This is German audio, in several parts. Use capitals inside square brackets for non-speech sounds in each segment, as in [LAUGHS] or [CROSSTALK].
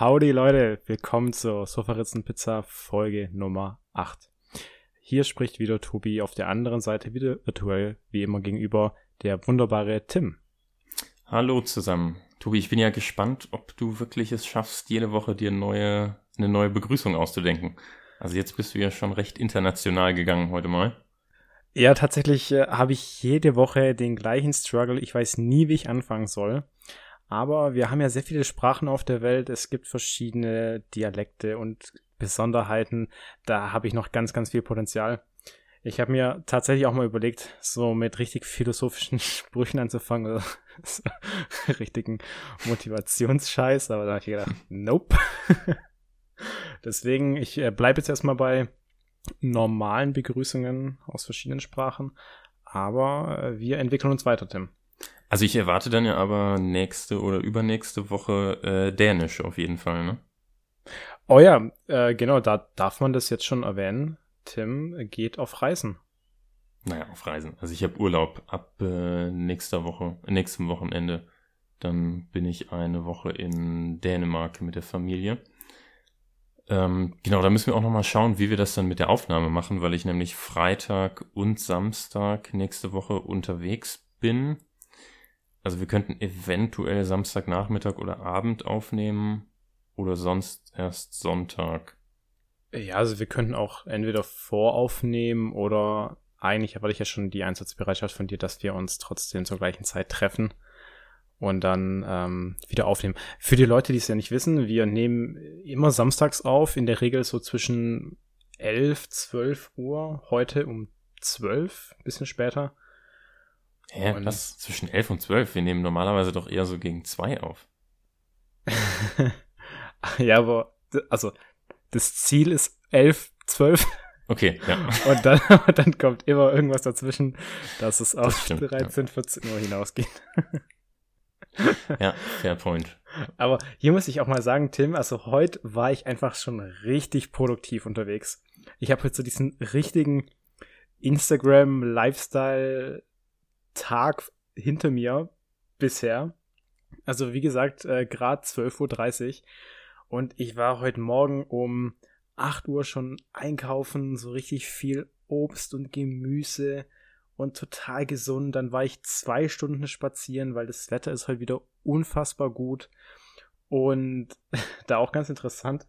Howdy Leute, willkommen zur Sofaritzen Pizza Folge Nummer 8. Hier spricht wieder Tobi auf der anderen Seite wieder virtuell, wie immer gegenüber, der wunderbare Tim. Hallo zusammen. Tobi, ich bin ja gespannt, ob du wirklich es schaffst, jede Woche dir neue, eine neue Begrüßung auszudenken. Also jetzt bist du ja schon recht international gegangen heute mal. Ja, tatsächlich äh, habe ich jede Woche den gleichen Struggle. Ich weiß nie, wie ich anfangen soll. Aber wir haben ja sehr viele Sprachen auf der Welt. Es gibt verschiedene Dialekte und Besonderheiten. Da habe ich noch ganz, ganz viel Potenzial. Ich habe mir tatsächlich auch mal überlegt, so mit richtig philosophischen [LAUGHS] Sprüchen anzufangen, oder [LAUGHS] so richtigen Motivationsscheiß, aber da habe ich gedacht, [LAUGHS] nope. Deswegen, ich äh, bleibe jetzt erstmal bei normalen Begrüßungen aus verschiedenen Sprachen, aber äh, wir entwickeln uns weiter, Tim. Also ich erwarte dann ja aber nächste oder übernächste Woche äh, Dänisch auf jeden Fall, ne? Oh ja, äh, genau, da darf man das jetzt schon erwähnen. Tim geht auf Reisen. Naja, auf Reisen. Also ich habe Urlaub ab äh, nächster Woche, nächstem Wochenende. Dann bin ich eine Woche in Dänemark mit der Familie. Ähm, genau, da müssen wir auch nochmal schauen, wie wir das dann mit der Aufnahme machen, weil ich nämlich Freitag und Samstag nächste Woche unterwegs bin. Also wir könnten eventuell Samstagnachmittag oder Abend aufnehmen oder sonst erst Sonntag. Ja, also wir könnten auch entweder voraufnehmen oder eigentlich erwarte ich ja schon die Einsatzbereitschaft von dir, dass wir uns trotzdem zur gleichen Zeit treffen und dann ähm, wieder aufnehmen. Für die Leute, die es ja nicht wissen, wir nehmen immer samstags auf, in der Regel so zwischen 11, 12 Uhr, heute um 12, bisschen später. Hä, und was? Zwischen 11 und 12? Wir nehmen normalerweise doch eher so gegen 2 auf. [LAUGHS] ja, aber, also, das Ziel ist 11, 12. Okay, ja. [LAUGHS] Und dann, [LAUGHS] dann kommt immer irgendwas dazwischen, dass es auf stimmt, 13, ja. 14 Uhr hinausgeht. ja, fair point. Aber hier muss ich auch mal sagen, Tim, also heute war ich einfach schon richtig produktiv unterwegs. Ich habe heute so diesen richtigen Instagram-Lifestyle-Tag hinter mir bisher. Also wie gesagt, äh, gerade 12.30 Uhr. Und ich war heute Morgen um 8 Uhr schon einkaufen, so richtig viel Obst und Gemüse und total gesund. Dann war ich zwei Stunden spazieren, weil das Wetter ist heute wieder unfassbar gut. Und [LAUGHS] da auch ganz interessant.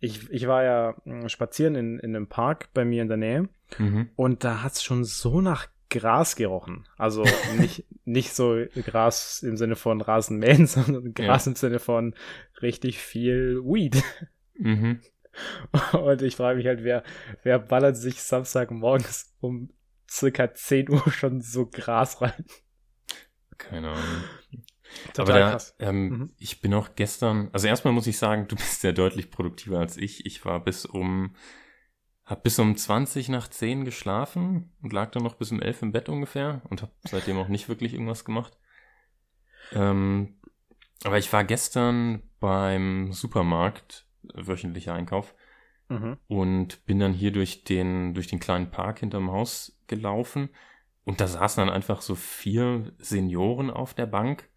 Ich, ich war ja hm, spazieren in, in einem Park bei mir in der Nähe mhm. und da hat es schon so nach Gras gerochen. Also nicht, nicht so Gras im Sinne von Rasenmähen, [LAUGHS] sondern Gras ja. im Sinne von richtig viel Weed. Mhm. Und ich frage mich halt, wer, wer ballert sich Samstagmorgens um circa 10 Uhr schon so Gras rein? Keine Ahnung. Total Aber da, krass. Ähm, mhm. ich bin auch gestern, also erstmal muss ich sagen, du bist sehr deutlich produktiver als ich. Ich war bis um, hab bis um 20 nach 10 geschlafen und lag dann noch bis um 11 im Bett ungefähr und habe seitdem auch nicht wirklich irgendwas gemacht. Ähm, aber ich war gestern beim Supermarkt wöchentlicher Einkauf. Mhm. Und bin dann hier durch den, durch den kleinen Park hinterm Haus gelaufen. Und da saßen dann einfach so vier Senioren auf der Bank,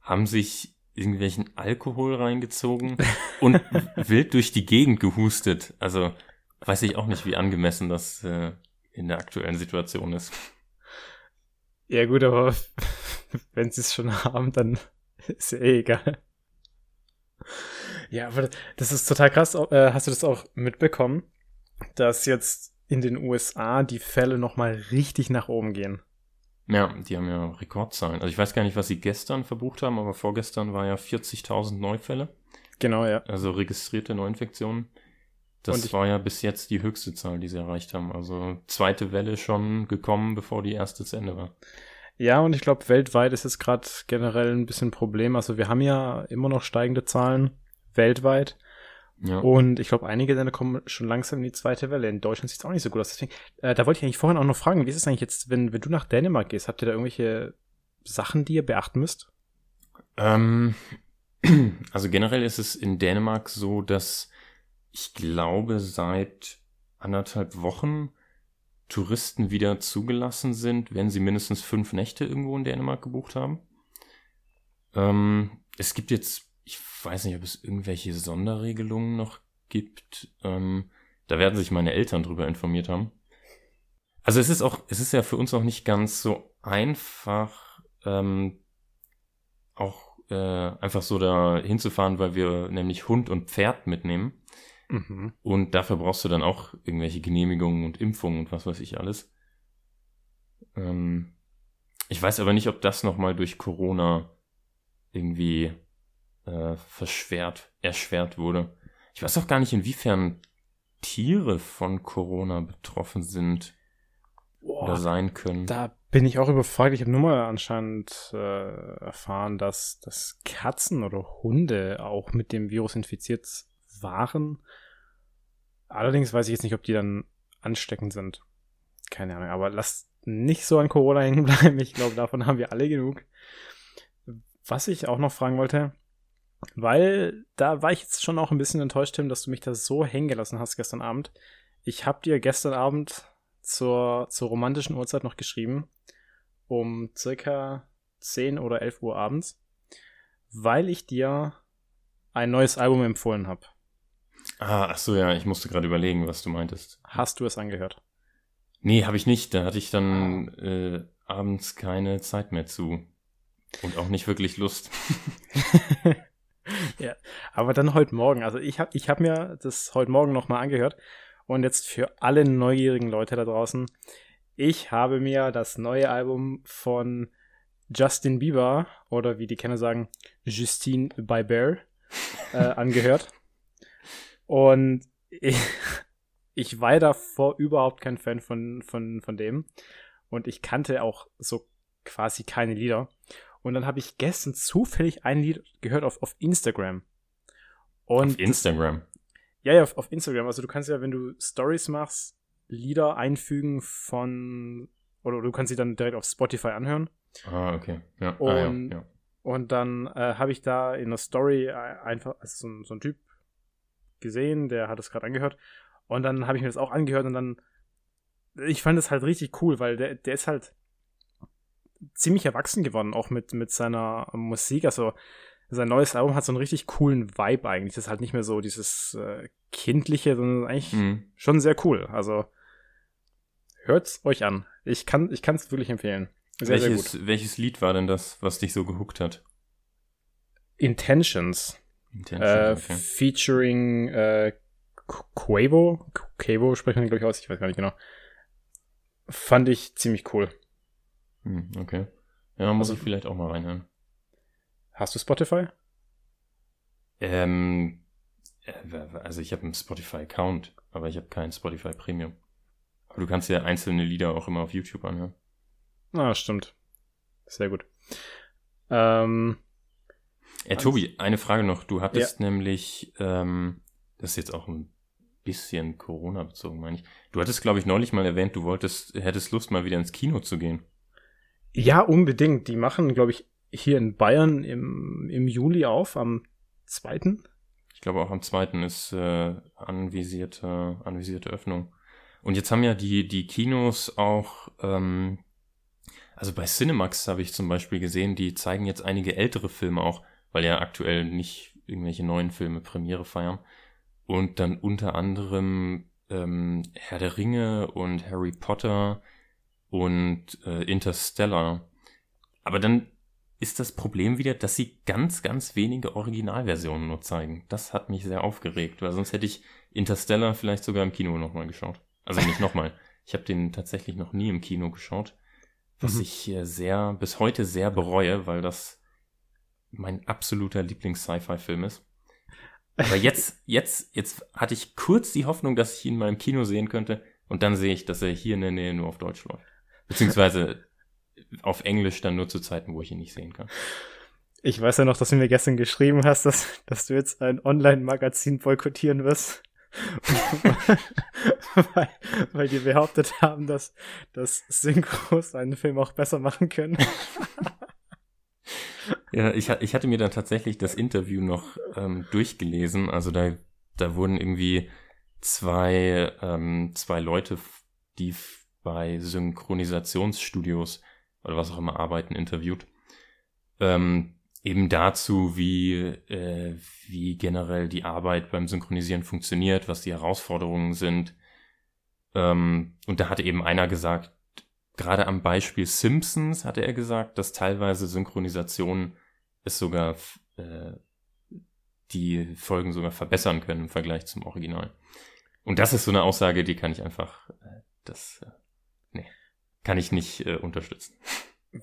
haben sich irgendwelchen Alkohol reingezogen [LAUGHS] und wild durch die Gegend gehustet. Also weiß ich auch nicht, wie angemessen das äh, in der aktuellen Situation ist. Ja gut, aber [LAUGHS] wenn sie es schon haben, dann [LAUGHS] ist ja eh egal. Ja, aber das ist total krass. Äh, hast du das auch mitbekommen, dass jetzt in den USA die Fälle nochmal richtig nach oben gehen? Ja, die haben ja Rekordzahlen. Also ich weiß gar nicht, was sie gestern verbucht haben, aber vorgestern war ja 40.000 Neufälle. Genau, ja. Also registrierte Neuinfektionen. Das war ja bis jetzt die höchste Zahl, die sie erreicht haben. Also zweite Welle schon gekommen, bevor die erste zu Ende war. Ja, und ich glaube, weltweit ist es gerade generell ein bisschen ein Problem. Also wir haben ja immer noch steigende Zahlen weltweit. Ja. Und ich glaube, einige Länder kommen schon langsam in die zweite Welle. In Deutschland sieht es auch nicht so gut aus. Deswegen, äh, da wollte ich eigentlich vorhin auch noch fragen, wie ist es eigentlich jetzt, wenn, wenn du nach Dänemark gehst? Habt ihr da irgendwelche Sachen, die ihr beachten müsst? Ähm, [CLEARS THROAT] also generell ist es in Dänemark so, dass ich glaube, seit anderthalb Wochen Touristen wieder zugelassen sind, wenn sie mindestens fünf Nächte irgendwo in Dänemark gebucht haben. Ähm, es gibt jetzt ich weiß nicht, ob es irgendwelche Sonderregelungen noch gibt. Ähm, da werden sich meine Eltern drüber informiert haben. Also es ist auch, es ist ja für uns auch nicht ganz so einfach, ähm, auch äh, einfach so da hinzufahren, weil wir nämlich Hund und Pferd mitnehmen. Mhm. Und dafür brauchst du dann auch irgendwelche Genehmigungen und Impfungen und was weiß ich alles. Ähm, ich weiß aber nicht, ob das nochmal durch Corona irgendwie äh, verschwert, erschwert wurde. Ich weiß auch gar nicht, inwiefern Tiere von Corona betroffen sind Boah, oder sein können. Da bin ich auch überfragt. Ich habe nur mal anscheinend äh, erfahren, dass, dass Katzen oder Hunde auch mit dem Virus infiziert waren. Allerdings weiß ich jetzt nicht, ob die dann ansteckend sind. Keine Ahnung, aber lasst nicht so an Corona [LAUGHS] hängen bleiben. Ich glaube, davon haben wir alle genug. Was ich auch noch fragen wollte, weil da war ich jetzt schon auch ein bisschen enttäuscht, Tim, dass du mich da so hängen gelassen hast gestern Abend. Ich habe dir gestern Abend zur, zur romantischen Uhrzeit noch geschrieben, um circa 10 oder 11 Uhr abends, weil ich dir ein neues Album empfohlen habe. Ah, ach so, ja, ich musste gerade überlegen, was du meintest. Hast du es angehört? Nee, habe ich nicht. Da hatte ich dann äh, abends keine Zeit mehr zu. Und auch nicht wirklich Lust. [LAUGHS] ja, aber dann heute Morgen. Also ich habe ich hab mir das heute Morgen nochmal angehört. Und jetzt für alle neugierigen Leute da draußen. Ich habe mir das neue Album von Justin Bieber oder wie die Kenner sagen, Justine Bieber äh, [LAUGHS] angehört. Und ich, [LAUGHS] ich war davor überhaupt kein Fan von, von, von dem. Und ich kannte auch so quasi keine Lieder. Und dann habe ich gestern zufällig ein Lied gehört auf, auf Instagram. Und auf Instagram? Ja, ja, auf, auf Instagram. Also du kannst ja, wenn du Stories machst, Lieder einfügen von, oder du kannst sie dann direkt auf Spotify anhören. Ah, okay. Ja. Und, ah, ja, ja. und dann äh, habe ich da in der Story einfach, also so, so ein Typ gesehen, der hat es gerade angehört. Und dann habe ich mir das auch angehört und dann, ich fand es halt richtig cool, weil der, der ist halt ziemlich erwachsen geworden, auch mit, mit seiner Musik. Also sein neues Album hat so einen richtig coolen Vibe eigentlich. Das ist halt nicht mehr so dieses äh, kindliche, sondern eigentlich mhm. schon sehr cool. Also hört's euch an. Ich kann ich es wirklich empfehlen. Sehr, welches, sehr gut. welches Lied war denn das, was dich so gehuckt hat? Intentions. Äh, okay. Featuring äh, Quavo. Quavo spricht man, glaube ich, aus. Ich weiß gar nicht genau. Fand ich ziemlich cool. Hm, okay. Ja, muss also, ich vielleicht auch mal reinhören. Hast du Spotify? Ähm, äh, also ich habe einen Spotify-Account, aber ich habe keinen Spotify Premium. Aber du kannst ja einzelne Lieder auch immer auf YouTube anhören. Ah, stimmt. Sehr gut. Ähm, äh, Tobi, eine Frage noch. Du hattest ja. nämlich, ähm, das ist jetzt auch ein bisschen Corona bezogen, meine ich. Du hattest, glaube ich, neulich mal erwähnt, du wolltest, hättest Lust, mal wieder ins Kino zu gehen. Ja, unbedingt. Die machen, glaube ich, hier in Bayern im, im Juli auf, am 2. Ich glaube auch am 2. ist äh, anvisierte, anvisierte Öffnung. Und jetzt haben ja die, die Kinos auch, ähm, also bei Cinemax habe ich zum Beispiel gesehen, die zeigen jetzt einige ältere Filme auch, weil ja aktuell nicht irgendwelche neuen Filme Premiere feiern. Und dann unter anderem ähm, Herr der Ringe und Harry Potter und äh, Interstellar. Aber dann ist das Problem wieder, dass sie ganz, ganz wenige Originalversionen nur zeigen. Das hat mich sehr aufgeregt, weil sonst hätte ich Interstellar vielleicht sogar im Kino nochmal geschaut. Also nicht nochmal. [LAUGHS] Ich habe den tatsächlich noch nie im Kino geschaut, was mhm. ich sehr, bis heute sehr bereue, weil das mein absoluter Lieblings-Sci-Fi-Film ist. Aber jetzt, [LAUGHS] jetzt, jetzt hatte ich kurz die Hoffnung, dass ich ihn mal im Kino sehen könnte und dann sehe ich, dass er hier in der Nähe nur auf Deutsch läuft. Beziehungsweise [LAUGHS] auf Englisch dann nur zu Zeiten, wo ich ihn nicht sehen kann. Ich weiß ja noch, dass du mir gestern geschrieben hast, dass, dass du jetzt ein Online-Magazin boykottieren wirst. [LAUGHS] weil, weil die behauptet haben, dass, dass Synchros einen Film auch besser machen können. Ja, ich, ich hatte mir dann tatsächlich das Interview noch ähm, durchgelesen. Also da, da wurden irgendwie zwei, ähm, zwei Leute, die bei Synchronisationsstudios oder was auch immer arbeiten, interviewt. Ähm, eben dazu, wie, äh, wie generell die Arbeit beim Synchronisieren funktioniert, was die Herausforderungen sind. Ähm, und da hatte eben einer gesagt, gerade am Beispiel Simpsons hatte er gesagt, dass teilweise Synchronisationen es sogar äh, die Folgen sogar verbessern können im Vergleich zum Original. Und das ist so eine Aussage, die kann ich einfach, äh, das, äh, nee, kann ich nicht äh, unterstützen. [LAUGHS]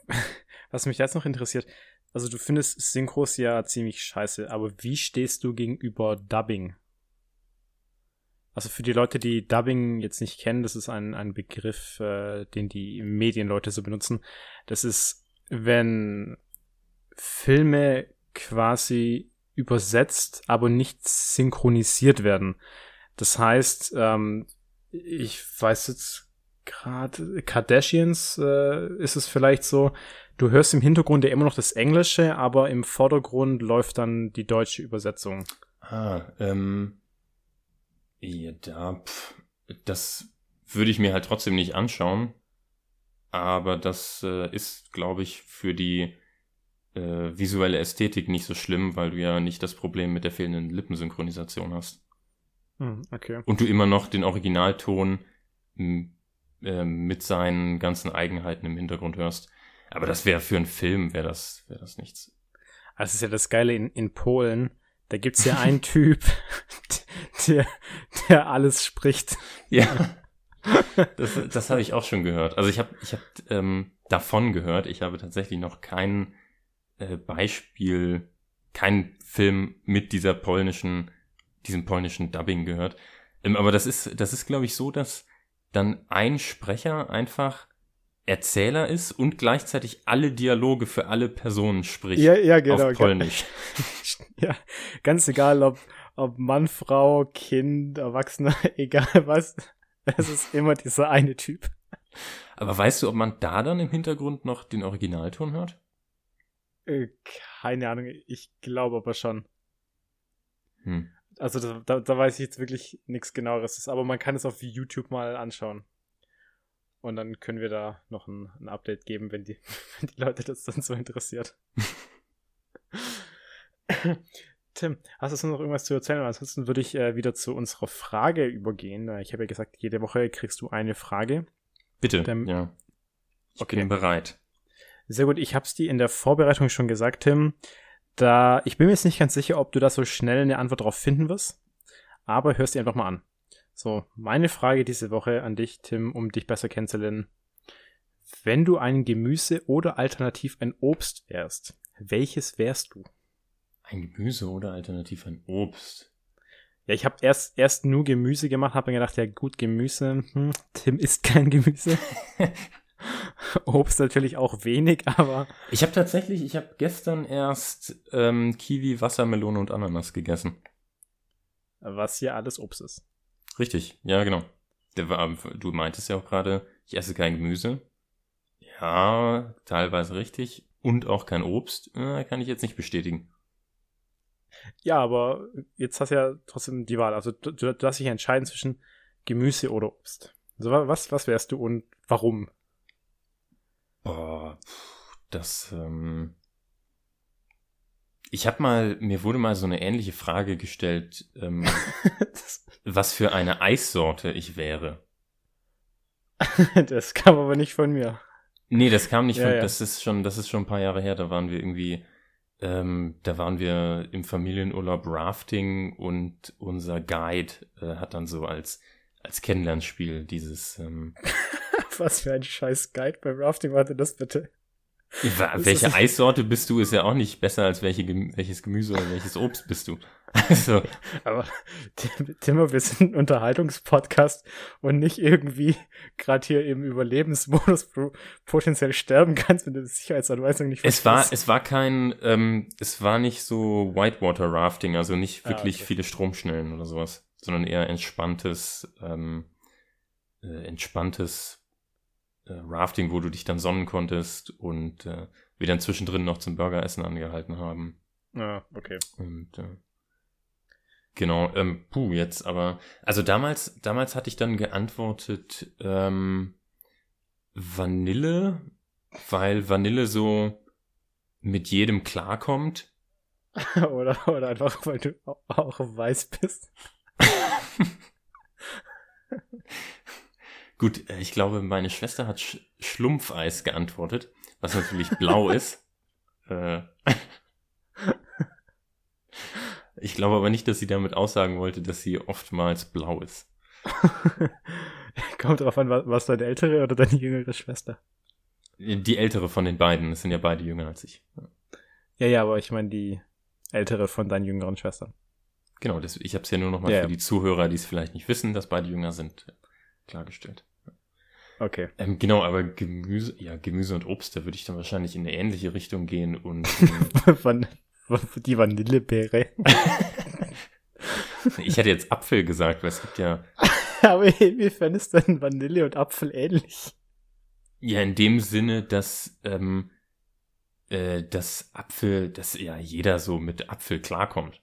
Was mich jetzt noch interessiert, also du findest Synchros ja ziemlich scheiße, aber wie stehst du gegenüber Dubbing? Also für die Leute, die Dubbing jetzt nicht kennen, das ist ein, ein Begriff, äh, den die Medienleute so benutzen. Das ist, wenn Filme quasi übersetzt, aber nicht synchronisiert werden. Das heißt, ähm, ich weiß jetzt gerade, Kardashians äh, ist es vielleicht so, du hörst im Hintergrund ja immer noch das Englische, aber im Vordergrund läuft dann die deutsche Übersetzung. Ah, ähm, ja, da, pff, das würde ich mir halt trotzdem nicht anschauen. Aber das äh, ist, glaube ich, für die äh, visuelle Ästhetik nicht so schlimm, weil du ja nicht das Problem mit der fehlenden Lippensynchronisation hast. Hm, okay. Und du immer noch den Originalton äh, mit seinen ganzen Eigenheiten im Hintergrund hörst. Aber das wäre für einen Film, wäre das, wäre das nichts. Also, das ist ja das Geile in, in Polen. Da gibt's ja einen [LAUGHS] Typ, [LAUGHS] der, der alles spricht. Ja. [LAUGHS] Das, das habe ich auch schon gehört. Also ich habe ich hab, ähm, davon gehört. Ich habe tatsächlich noch kein äh, Beispiel, keinen Film mit dieser polnischen, diesem polnischen Dubbing gehört. Ähm, aber das ist, das ist, glaube ich, so, dass dann ein Sprecher einfach Erzähler ist und gleichzeitig alle Dialoge für alle Personen spricht. Ja, ja, genau. Auf Polnisch. [LAUGHS] ja, ganz egal, ob, ob Mann, Frau, Kind, Erwachsener, [LAUGHS] egal was. Es ist immer dieser eine Typ. Aber weißt du, ob man da dann im Hintergrund noch den Originalton hört? Äh, keine Ahnung, ich glaube aber schon. Hm. Also da, da, da weiß ich jetzt wirklich nichts genaueres, aber man kann es auf YouTube mal anschauen. Und dann können wir da noch ein, ein Update geben, wenn die, [LAUGHS] wenn die Leute das dann so interessiert. [LAUGHS] Tim, hast du noch irgendwas zu erzählen? Ansonsten würde ich äh, wieder zu unserer Frage übergehen. Ich habe ja gesagt, jede Woche kriegst du eine Frage. Bitte, Dem, ja. Ich okay. bin bereit. Sehr gut, ich habe es dir in der Vorbereitung schon gesagt, Tim. Da, ich bin mir jetzt nicht ganz sicher, ob du da so schnell eine Antwort drauf finden wirst, aber hörst dir einfach mal an. So, meine Frage diese Woche an dich, Tim, um dich besser kennenzulernen. Wenn du ein Gemüse oder alternativ ein Obst wärst, welches wärst du? Ein Gemüse oder alternativ ein Obst? Ja, ich habe erst erst nur Gemüse gemacht, habe mir gedacht, ja gut, Gemüse, hm, Tim isst kein Gemüse. [LAUGHS] Obst natürlich auch wenig, aber. Ich habe tatsächlich, ich habe gestern erst ähm, Kiwi, Wassermelone und Ananas gegessen. Was hier alles Obst ist. Richtig, ja, genau. Du meintest ja auch gerade, ich esse kein Gemüse. Ja, teilweise richtig. Und auch kein Obst. Äh, kann ich jetzt nicht bestätigen. Ja, aber jetzt hast du ja trotzdem die Wahl. Also du, du hast dich entscheiden zwischen Gemüse oder Obst. Also was, was wärst du und warum? Boah, das, ähm, ich habe mal, mir wurde mal so eine ähnliche Frage gestellt, ähm, [LAUGHS] was für eine Eissorte ich wäre. [LAUGHS] das kam aber nicht von mir. Nee, das kam nicht ja, von, ja. das ist schon, das ist schon ein paar Jahre her, da waren wir irgendwie, ähm, da waren wir im Familienurlaub Rafting und unser Guide äh, hat dann so als, als Kennenlernspiel dieses, ähm, [LAUGHS] Was für ein scheiß Guide beim Rafting war denn das bitte? welche Eissorte bist du, ist ja auch nicht besser als welche, welches Gemüse oder welches Obst bist du. Also. Aber Timmer, wir sind ein Unterhaltungspodcast und nicht irgendwie gerade hier im Überlebensmodus potenziell sterben kannst, wenn du die Sicherheitsanweisung nicht verstehst. Es war, es war kein, ähm, es war nicht so Whitewater Rafting, also nicht ah, wirklich ah, okay. viele Stromschnellen oder sowas, sondern eher entspanntes, ähm, äh, entspanntes äh, Rafting, wo du dich dann sonnen konntest und äh, wir dann zwischendrin noch zum Burgeressen angehalten haben. Ah, okay. Und äh, genau, ähm, puh, jetzt aber, also damals, damals hatte ich dann geantwortet ähm, Vanille, weil Vanille so mit jedem klarkommt. [LAUGHS] oder, oder einfach, weil du auch weiß bist. [LAUGHS] Gut, äh, ich glaube, meine Schwester hat Sch Schlumpfeis geantwortet, was natürlich blau [LAUGHS] ist. Äh, ich glaube aber nicht, dass sie damit aussagen wollte, dass sie oftmals blau ist. [LAUGHS] Kommt drauf an, was deine ältere oder deine jüngere Schwester? Die ältere von den beiden. Es sind ja beide jünger als ich. Ja, ja, aber ich meine die ältere von deinen jüngeren Schwestern. Genau, das, ich habe es ja nur nochmal ja, für die Zuhörer, die es vielleicht nicht wissen, dass beide jünger sind, klargestellt. Okay. Ähm, genau, aber Gemüse, ja, Gemüse und Obst, da würde ich dann wahrscheinlich in eine ähnliche Richtung gehen und. [LAUGHS] Van [LAUGHS] die Vanillebeere. ich hätte jetzt Apfel gesagt, weil es gibt ja. [LAUGHS] aber wie fändest du denn Vanille und Apfel ähnlich? Ja, in dem Sinne, dass, ähm, äh, dass Apfel, dass ja jeder so mit Apfel klarkommt.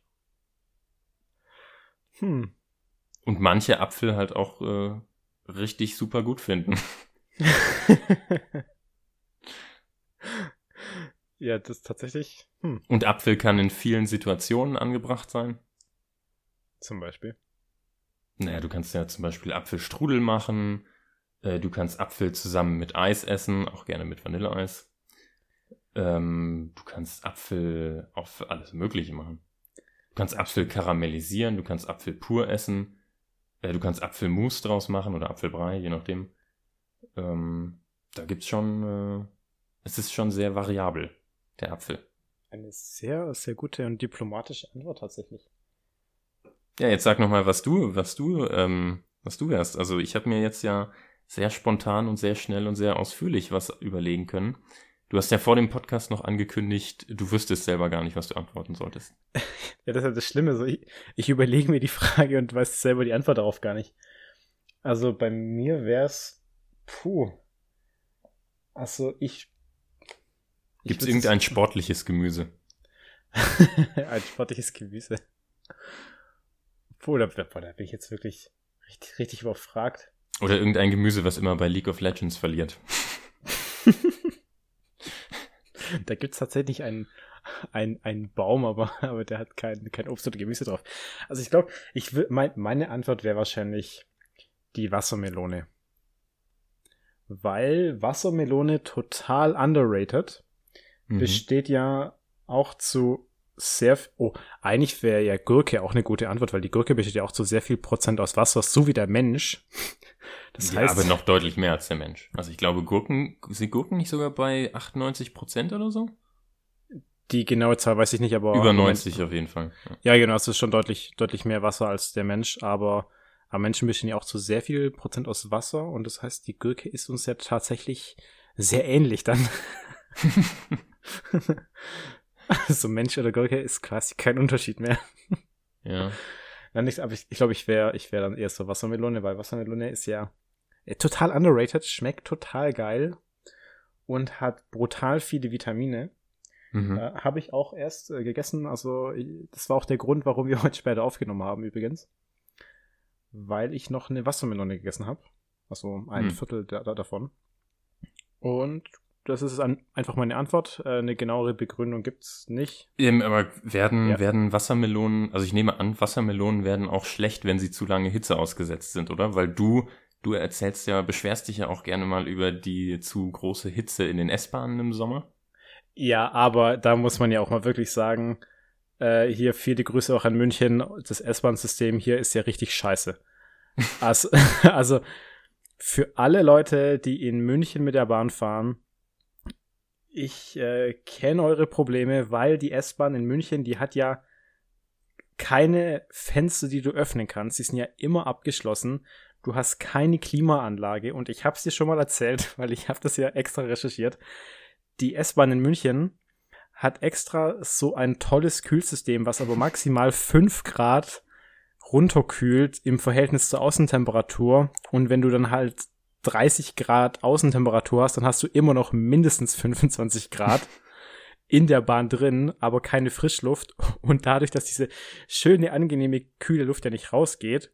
Hm. Und manche Apfel halt auch äh, richtig super gut finden. [LAUGHS] ja, das ist tatsächlich. Hm. Und Apfel kann in vielen Situationen angebracht sein. Zum Beispiel. Naja, du kannst ja zum Beispiel Apfelstrudel machen. Äh, du kannst Apfel zusammen mit Eis essen, auch gerne mit Vanilleeis. Ähm, du kannst Apfel auf alles Mögliche machen. Du kannst Apfel karamellisieren, du kannst Apfel pur essen. Äh, du kannst Apfelmus draus machen oder Apfelbrei, je nachdem. Ähm, da gibt's schon, äh, es ist schon sehr variabel, der Apfel. Eine sehr, sehr gute und diplomatische Antwort tatsächlich. Ja, jetzt sag nochmal, was du, was du, ähm, was du wärst. Also ich habe mir jetzt ja sehr spontan und sehr schnell und sehr ausführlich was überlegen können. Du hast ja vor dem Podcast noch angekündigt, du wüsstest selber gar nicht, was du antworten solltest. [LAUGHS] ja, das ist ja das Schlimme. So, ich, ich überlege mir die Frage und weiß selber die Antwort darauf gar nicht. Also bei mir wäre es, puh. Also ich. Gibt es irgendein sportliches Gemüse? [LAUGHS] ein sportliches Gemüse. Puh, da, da, da bin ich jetzt wirklich richtig, richtig überfragt. Oder irgendein Gemüse, was immer bei League of Legends verliert. [LAUGHS] da gibt's tatsächlich einen, einen, einen Baum, aber, aber der hat kein, kein Obst oder Gemüse drauf. Also ich glaube, ich mein, meine Antwort wäre wahrscheinlich die Wassermelone. Weil Wassermelone total underrated. Mhm. Besteht ja auch zu sehr, oh, eigentlich wäre ja Gurke auch eine gute Antwort, weil die Gurke besteht ja auch zu sehr viel Prozent aus Wasser, so wie der Mensch. [LAUGHS] Das ja, heißt, aber noch deutlich mehr als der Mensch. Also ich glaube, Gurken, sind Gurken nicht sogar bei 98 Prozent oder so? Die genaue Zahl weiß ich nicht, aber. Über 90 auf jeden Fall. Ja. ja, genau, es ist schon deutlich, deutlich mehr Wasser als der Mensch, aber am Menschen bestehen ja auch zu sehr viel Prozent aus Wasser und das heißt, die Gurke ist uns ja tatsächlich sehr ähnlich dann. [LAUGHS] [LAUGHS] [LAUGHS] also Mensch oder Gurke ist quasi kein Unterschied mehr. Ja. Nein, nicht, aber ich, glaube, ich wäre ich wär dann eher so Wassermelone, weil Wassermelone ist ja äh, total underrated, schmeckt total geil und hat brutal viele Vitamine. Mhm. Äh, habe ich auch erst äh, gegessen. Also, das war auch der Grund, warum wir [LAUGHS] heute später aufgenommen haben, übrigens. Weil ich noch eine Wassermelone gegessen habe. Also ein mhm. Viertel da, davon. Und das ist an, einfach meine Antwort. Äh, eine genauere Begründung gibt's nicht. Eben, aber werden, ja. werden Wassermelonen, also ich nehme an, Wassermelonen werden auch schlecht, wenn sie zu lange Hitze ausgesetzt sind, oder? Weil du, du erzählst ja, beschwerst dich ja auch gerne mal über die zu große Hitze in den S-Bahnen im Sommer. Ja, aber da muss man ja auch mal wirklich sagen, äh, hier viele Grüße auch an München. Das S-Bahn-System hier ist ja richtig scheiße. [LAUGHS] also, [LAUGHS] also für alle Leute, die in München mit der Bahn fahren, ich äh, kenne eure Probleme, weil die S-Bahn in München, die hat ja keine Fenster, die du öffnen kannst. Die sind ja immer abgeschlossen. Du hast keine Klimaanlage und ich habe es dir schon mal erzählt, [LAUGHS] weil ich habe das ja extra recherchiert. Die S-Bahn in München hat extra so ein tolles Kühlsystem, was aber maximal [LAUGHS] 5 Grad runterkühlt im Verhältnis zur Außentemperatur. Und wenn du dann halt 30 Grad Außentemperatur hast, dann hast du immer noch mindestens 25 Grad in der Bahn drin, aber keine Frischluft. Und dadurch, dass diese schöne, angenehme, kühle Luft ja nicht rausgeht,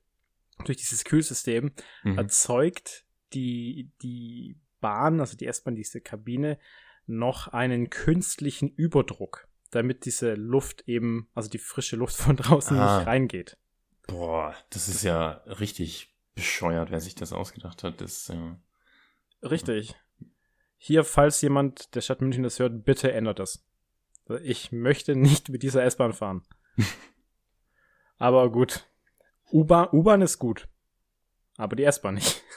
durch dieses Kühlsystem, mhm. erzeugt die, die Bahn, also die S-Bahn, diese Kabine, noch einen künstlichen Überdruck, damit diese Luft eben, also die frische Luft von draußen ah. nicht reingeht. Boah, das ist ja richtig bescheuert, wer sich das ausgedacht hat. Das, ja. Richtig. Hier, falls jemand der Stadt München das hört, bitte ändert das. Ich möchte nicht mit dieser S-Bahn fahren. [LAUGHS] aber gut. U-Bahn ist gut. Aber die S-Bahn nicht. [LAUGHS]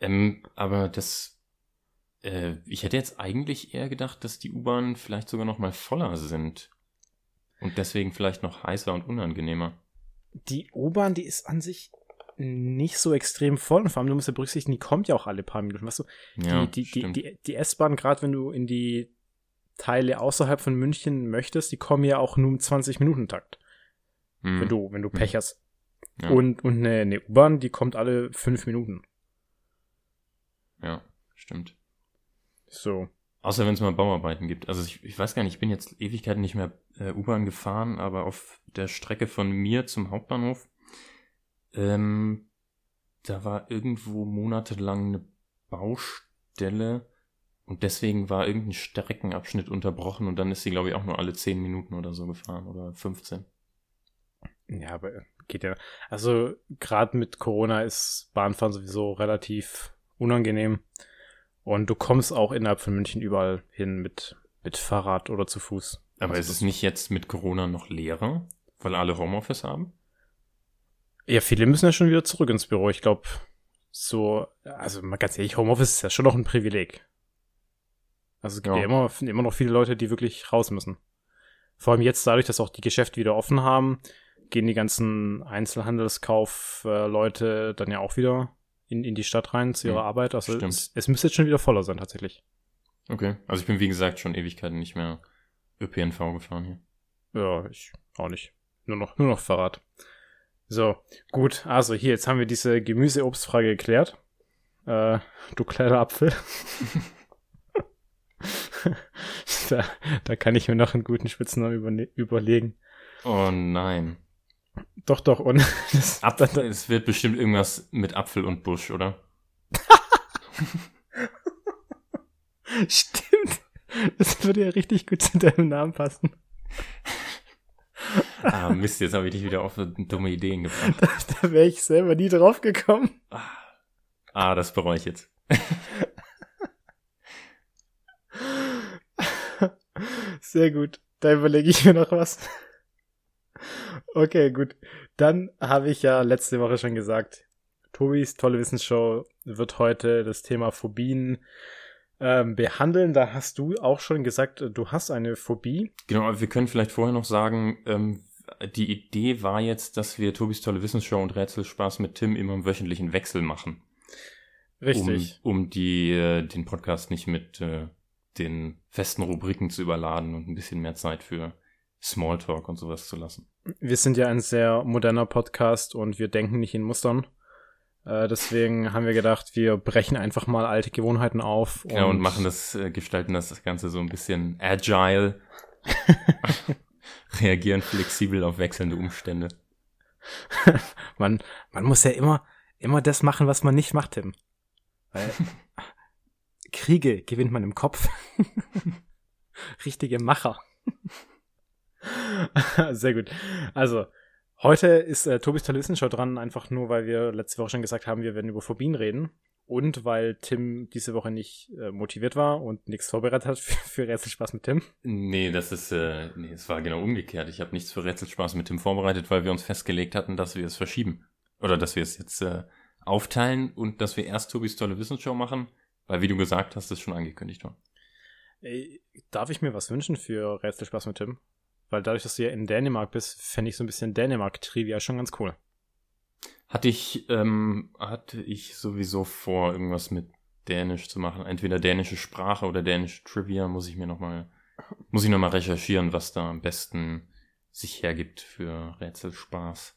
Ähm, aber das, äh, ich hätte jetzt eigentlich eher gedacht, dass die U-Bahnen vielleicht sogar noch mal voller sind. Und deswegen vielleicht noch heißer und unangenehmer. Die U-Bahn, die ist an sich nicht so extrem voll. Und vor allem, du musst ja berücksichtigen, die kommt ja auch alle paar Minuten. Weißt du, ja, die, die, die, die, S-Bahn, gerade wenn du in die Teile außerhalb von München möchtest, die kommen ja auch nur im 20-Minuten-Takt. Hm. Wenn du, wenn du Pech hm. hast. Ja. Und, und eine, eine U-Bahn, die kommt alle fünf Minuten. Ja, stimmt. So. Außer wenn es mal Bauarbeiten gibt. Also ich, ich weiß gar nicht, ich bin jetzt Ewigkeiten nicht mehr äh, U-Bahn gefahren, aber auf der Strecke von mir zum Hauptbahnhof, ähm, da war irgendwo monatelang eine Baustelle und deswegen war irgendein Streckenabschnitt unterbrochen und dann ist sie, glaube ich, auch nur alle 10 Minuten oder so gefahren oder 15. Ja, aber geht ja. Also gerade mit Corona ist Bahnfahren sowieso relativ unangenehm. Und du kommst auch innerhalb von München überall hin mit, mit Fahrrad oder zu Fuß. Aber also ist es nicht jetzt mit Corona noch leerer, weil alle Homeoffice haben? Ja, viele müssen ja schon wieder zurück ins Büro. Ich glaube, so, also mal ganz ehrlich, Homeoffice ist ja schon noch ein Privileg. Also es gibt ja, ja immer, immer noch viele Leute, die wirklich raus müssen. Vor allem jetzt dadurch, dass auch die Geschäfte wieder offen haben, gehen die ganzen Einzelhandelskaufleute dann ja auch wieder in, in die Stadt rein zu ihrer mhm, Arbeit. Also es, es, müsste jetzt schon wieder voller sein, tatsächlich. Okay. Also ich bin, wie gesagt, schon Ewigkeiten nicht mehr ÖPNV gefahren hier. Ja, ich auch nicht. Nur noch, nur noch Fahrrad. So, gut. Also hier, jetzt haben wir diese Gemüse-Obstfrage geklärt. Äh, du kleiner Apfel. [LAUGHS] da, da kann ich mir noch einen guten Spitznamen überlegen. Oh nein. Doch, doch. Und [LAUGHS] das, Apfel, es wird bestimmt irgendwas mit Apfel und Busch, oder? [LAUGHS] Stimmt. Das würde ja richtig gut zu deinem Namen passen. Ah, Mist, jetzt habe ich dich wieder auf dumme Ideen gebracht. Da, da wäre ich selber nie drauf gekommen. Ah, das bereue ich jetzt. Sehr gut. Da überlege ich mir noch was. Okay, gut. Dann habe ich ja letzte Woche schon gesagt, Tobis tolle Wissensshow wird heute das Thema Phobien ähm, behandeln. Da hast du auch schon gesagt, du hast eine Phobie. Genau, aber wir können vielleicht vorher noch sagen, ähm, die Idee war jetzt, dass wir Tobis tolle Wissensshow und Rätselspaß mit Tim immer im wöchentlichen Wechsel machen. Richtig. Um, um die, äh, den Podcast nicht mit äh, den festen Rubriken zu überladen und ein bisschen mehr Zeit für Smalltalk und sowas zu lassen. Wir sind ja ein sehr moderner Podcast und wir denken nicht in Mustern. Äh, deswegen haben wir gedacht, wir brechen einfach mal alte Gewohnheiten auf. Genau, und, und machen das, äh, gestalten das Ganze so ein bisschen agile. [LAUGHS] Reagieren flexibel auf wechselnde Umstände. [LAUGHS] man, man muss ja immer, immer das machen, was man nicht macht, Tim. Weil [LAUGHS] Kriege gewinnt man im Kopf. [LAUGHS] Richtige Macher. Sehr gut. Also, heute ist äh, Tobis Talissenshow dran, einfach nur, weil wir letzte Woche schon gesagt haben, wir werden über Phobien reden. Und weil Tim diese Woche nicht äh, motiviert war und nichts vorbereitet hat [LAUGHS] für, für Rätselspaß mit Tim. Nee, das ist, äh, nee, es war genau umgekehrt. Ich habe nichts für Rätselspaß mit Tim vorbereitet, weil wir uns festgelegt hatten, dass wir es verschieben. Oder dass wir es jetzt äh, aufteilen und dass wir erst Tobis tolle Wissensshow machen, weil wie du gesagt hast, es schon angekündigt war. Ey, darf ich mir was wünschen für Rätselspaß mit Tim? Weil dadurch, dass du ja in Dänemark bist, fände ich so ein bisschen Dänemark-Trivia schon ganz cool. Hatte ich, ähm, hatte ich sowieso vor, irgendwas mit Dänisch zu machen. Entweder dänische Sprache oder dänische Trivia, muss ich mir nochmal, muss ich nochmal recherchieren, was da am besten sich hergibt für Rätselspaß.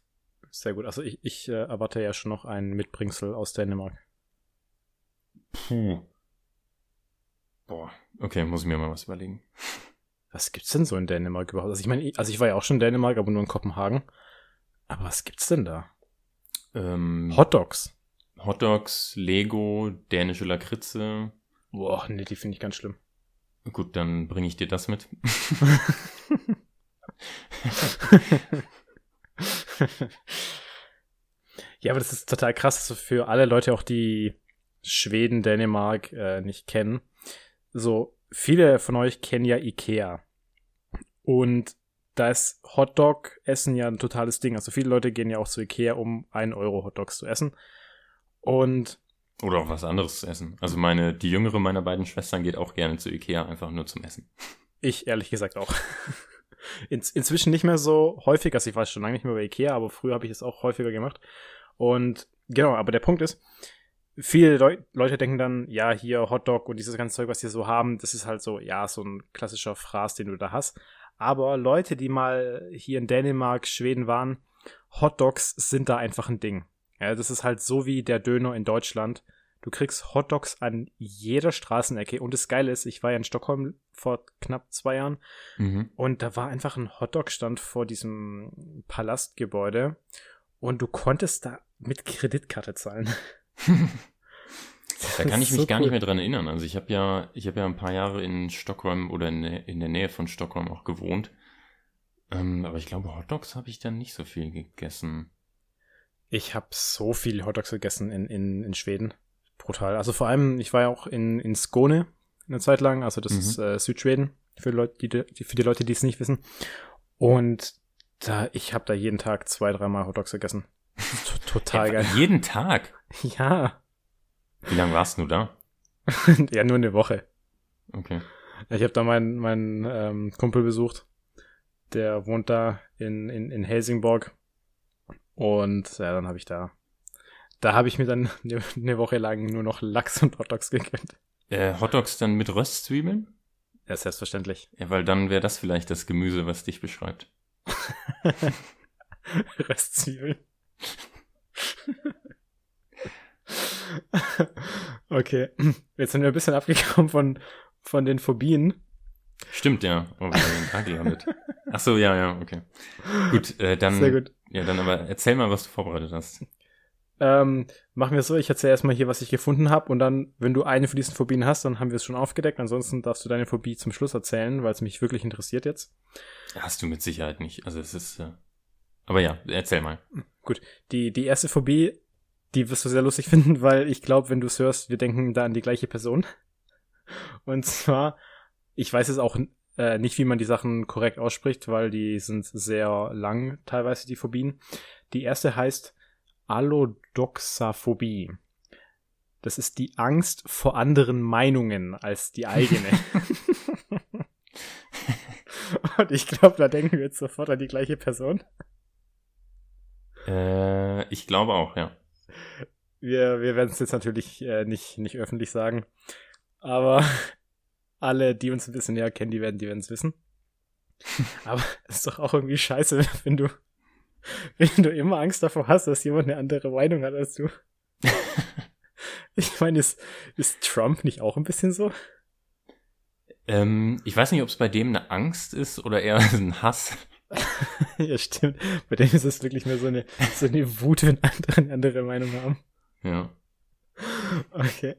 Sehr gut. Also ich, ich äh, erwarte ja schon noch ein Mitbringsel aus Dänemark. Puh. Boah, okay, muss ich mir mal was überlegen. [LAUGHS] Was gibt's denn so in Dänemark überhaupt? Also ich meine, also ich war ja auch schon in Dänemark, aber nur in Kopenhagen. Aber was gibt's denn da? Ähm, Hotdogs. Hotdogs, Lego, dänische Lakritze. Boah, nee, die finde ich ganz schlimm. Gut, dann bringe ich dir das mit. [LAUGHS] ja, aber das ist total krass, für alle Leute auch, die Schweden, Dänemark äh, nicht kennen. So, viele von euch kennen ja Ikea. Und da ist Hotdog-Essen ja ein totales Ding. Also viele Leute gehen ja auch zu Ikea, um 1 Euro Hotdogs zu essen. Und oder auch was anderes zu essen. Also meine, die jüngere meiner beiden Schwestern geht auch gerne zu Ikea, einfach nur zum Essen. Ich ehrlich gesagt auch. [LAUGHS] In, inzwischen nicht mehr so häufig, also ich war schon lange nicht mehr bei Ikea, aber früher habe ich es auch häufiger gemacht. Und genau, aber der Punkt ist, viele Leu Leute denken dann, ja, hier Hotdog und dieses ganze Zeug, was die so haben, das ist halt so, ja, so ein klassischer Fraß, den du da hast. Aber Leute, die mal hier in Dänemark, Schweden waren, Hotdogs sind da einfach ein Ding. Ja, das ist halt so wie der Döner in Deutschland. Du kriegst Hotdogs an jeder Straßenecke. Und das Geile ist, ich war ja in Stockholm vor knapp zwei Jahren mhm. und da war einfach ein Hotdog-Stand vor diesem Palastgebäude und du konntest da mit Kreditkarte zahlen. [LAUGHS] da kann ich mich so gar cool. nicht mehr dran erinnern. Also ich habe ja, ich habe ja ein paar Jahre in Stockholm oder in, in der Nähe von Stockholm auch gewohnt. Ähm, aber ich glaube, Hotdogs habe ich dann nicht so viel gegessen. Ich habe so viel Hotdogs gegessen in, in, in Schweden. Brutal. Also vor allem, ich war ja auch in, in Skåne eine Zeit lang, also das mhm. ist äh, Südschweden, für die, Leute, die, die, für die Leute, die es nicht wissen. Und da, ich habe da jeden Tag zwei, dreimal Hotdogs gegessen. [LAUGHS] Total geil. Jeden Tag? [LAUGHS] Ja. Wie lange warst du da? [LAUGHS] ja, nur eine Woche. Okay. Ich habe da meinen mein, ähm, Kumpel besucht. Der wohnt da in, in, in Helsingborg. Und ja, dann habe ich da. Da habe ich mir dann [LAUGHS] eine, eine Woche lang nur noch Lachs und Hotdogs gegönnt. Äh, Hotdogs dann mit Röstzwiebeln? Ja, selbstverständlich. Ja, weil dann wäre das vielleicht das Gemüse, was dich beschreibt. [LAUGHS] Röstzwiebeln. [LAUGHS] okay. Jetzt sind wir ein bisschen abgekommen von, von den Phobien. Stimmt, ja. Oh, wir haben da gelandet. Ach so, ja, ja, okay. Gut, äh, dann. Sehr gut. Ja, dann aber erzähl mal, was du vorbereitet hast. Ähm, machen wir es so, ich erzähle erstmal hier, was ich gefunden habe und dann, wenn du eine von diesen Phobien hast, dann haben wir es schon aufgedeckt. Ansonsten darfst du deine Phobie zum Schluss erzählen, weil es mich wirklich interessiert jetzt. Hast du mit Sicherheit nicht. Also es ist. Äh... Aber ja, erzähl mal. Gut. Die, die erste Phobie, die wirst du sehr lustig [LAUGHS] finden, weil ich glaube, wenn du es hörst, wir denken da an die gleiche Person. Und zwar, ich weiß es auch äh, nicht, wie man die Sachen korrekt ausspricht, weil die sind sehr lang, teilweise die Phobien. Die erste heißt Allodoxaphobie. Das ist die Angst vor anderen Meinungen als die eigene. [LAUGHS] [LAUGHS] Und ich glaube, da denken wir jetzt sofort an die gleiche Person. Äh, ich glaube auch, ja. Wir, wir werden es jetzt natürlich äh, nicht, nicht öffentlich sagen. Aber [LAUGHS] alle, die uns ein bisschen näher kennen, die werden die es wissen. [LAUGHS] Aber es ist doch auch irgendwie scheiße, [LAUGHS] wenn du wenn du immer Angst davor hast, dass jemand eine andere Meinung hat als du. ich meine, ist, ist Trump nicht auch ein bisschen so? Ähm, ich weiß nicht, ob es bei dem eine Angst ist oder eher ein Hass. [LAUGHS] ja, stimmt. Bei dem ist es wirklich mehr so eine, so eine Wut, wenn andere eine andere Meinung haben. Ja. Okay.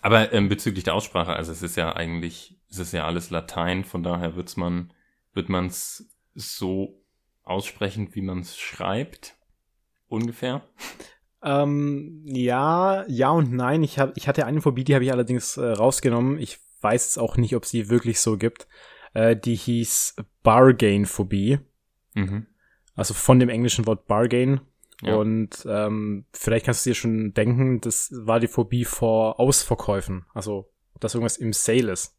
Aber ähm, bezüglich der Aussprache, also es ist ja eigentlich, es ist ja alles Latein, von daher wird's man, wird man es so aussprechen, wie man es schreibt? Ungefähr? Ähm, ja, ja und nein. Ich, hab, ich hatte eine Phobie, die habe ich allerdings äh, rausgenommen. Ich weiß es auch nicht, ob sie wirklich so gibt. Äh, die hieß Bargain-Phobie. Mhm. Also von dem englischen Wort Bargain. Ja. Und ähm, vielleicht kannst du dir schon denken, das war die Phobie vor Ausverkäufen. Also, dass irgendwas im Sale ist.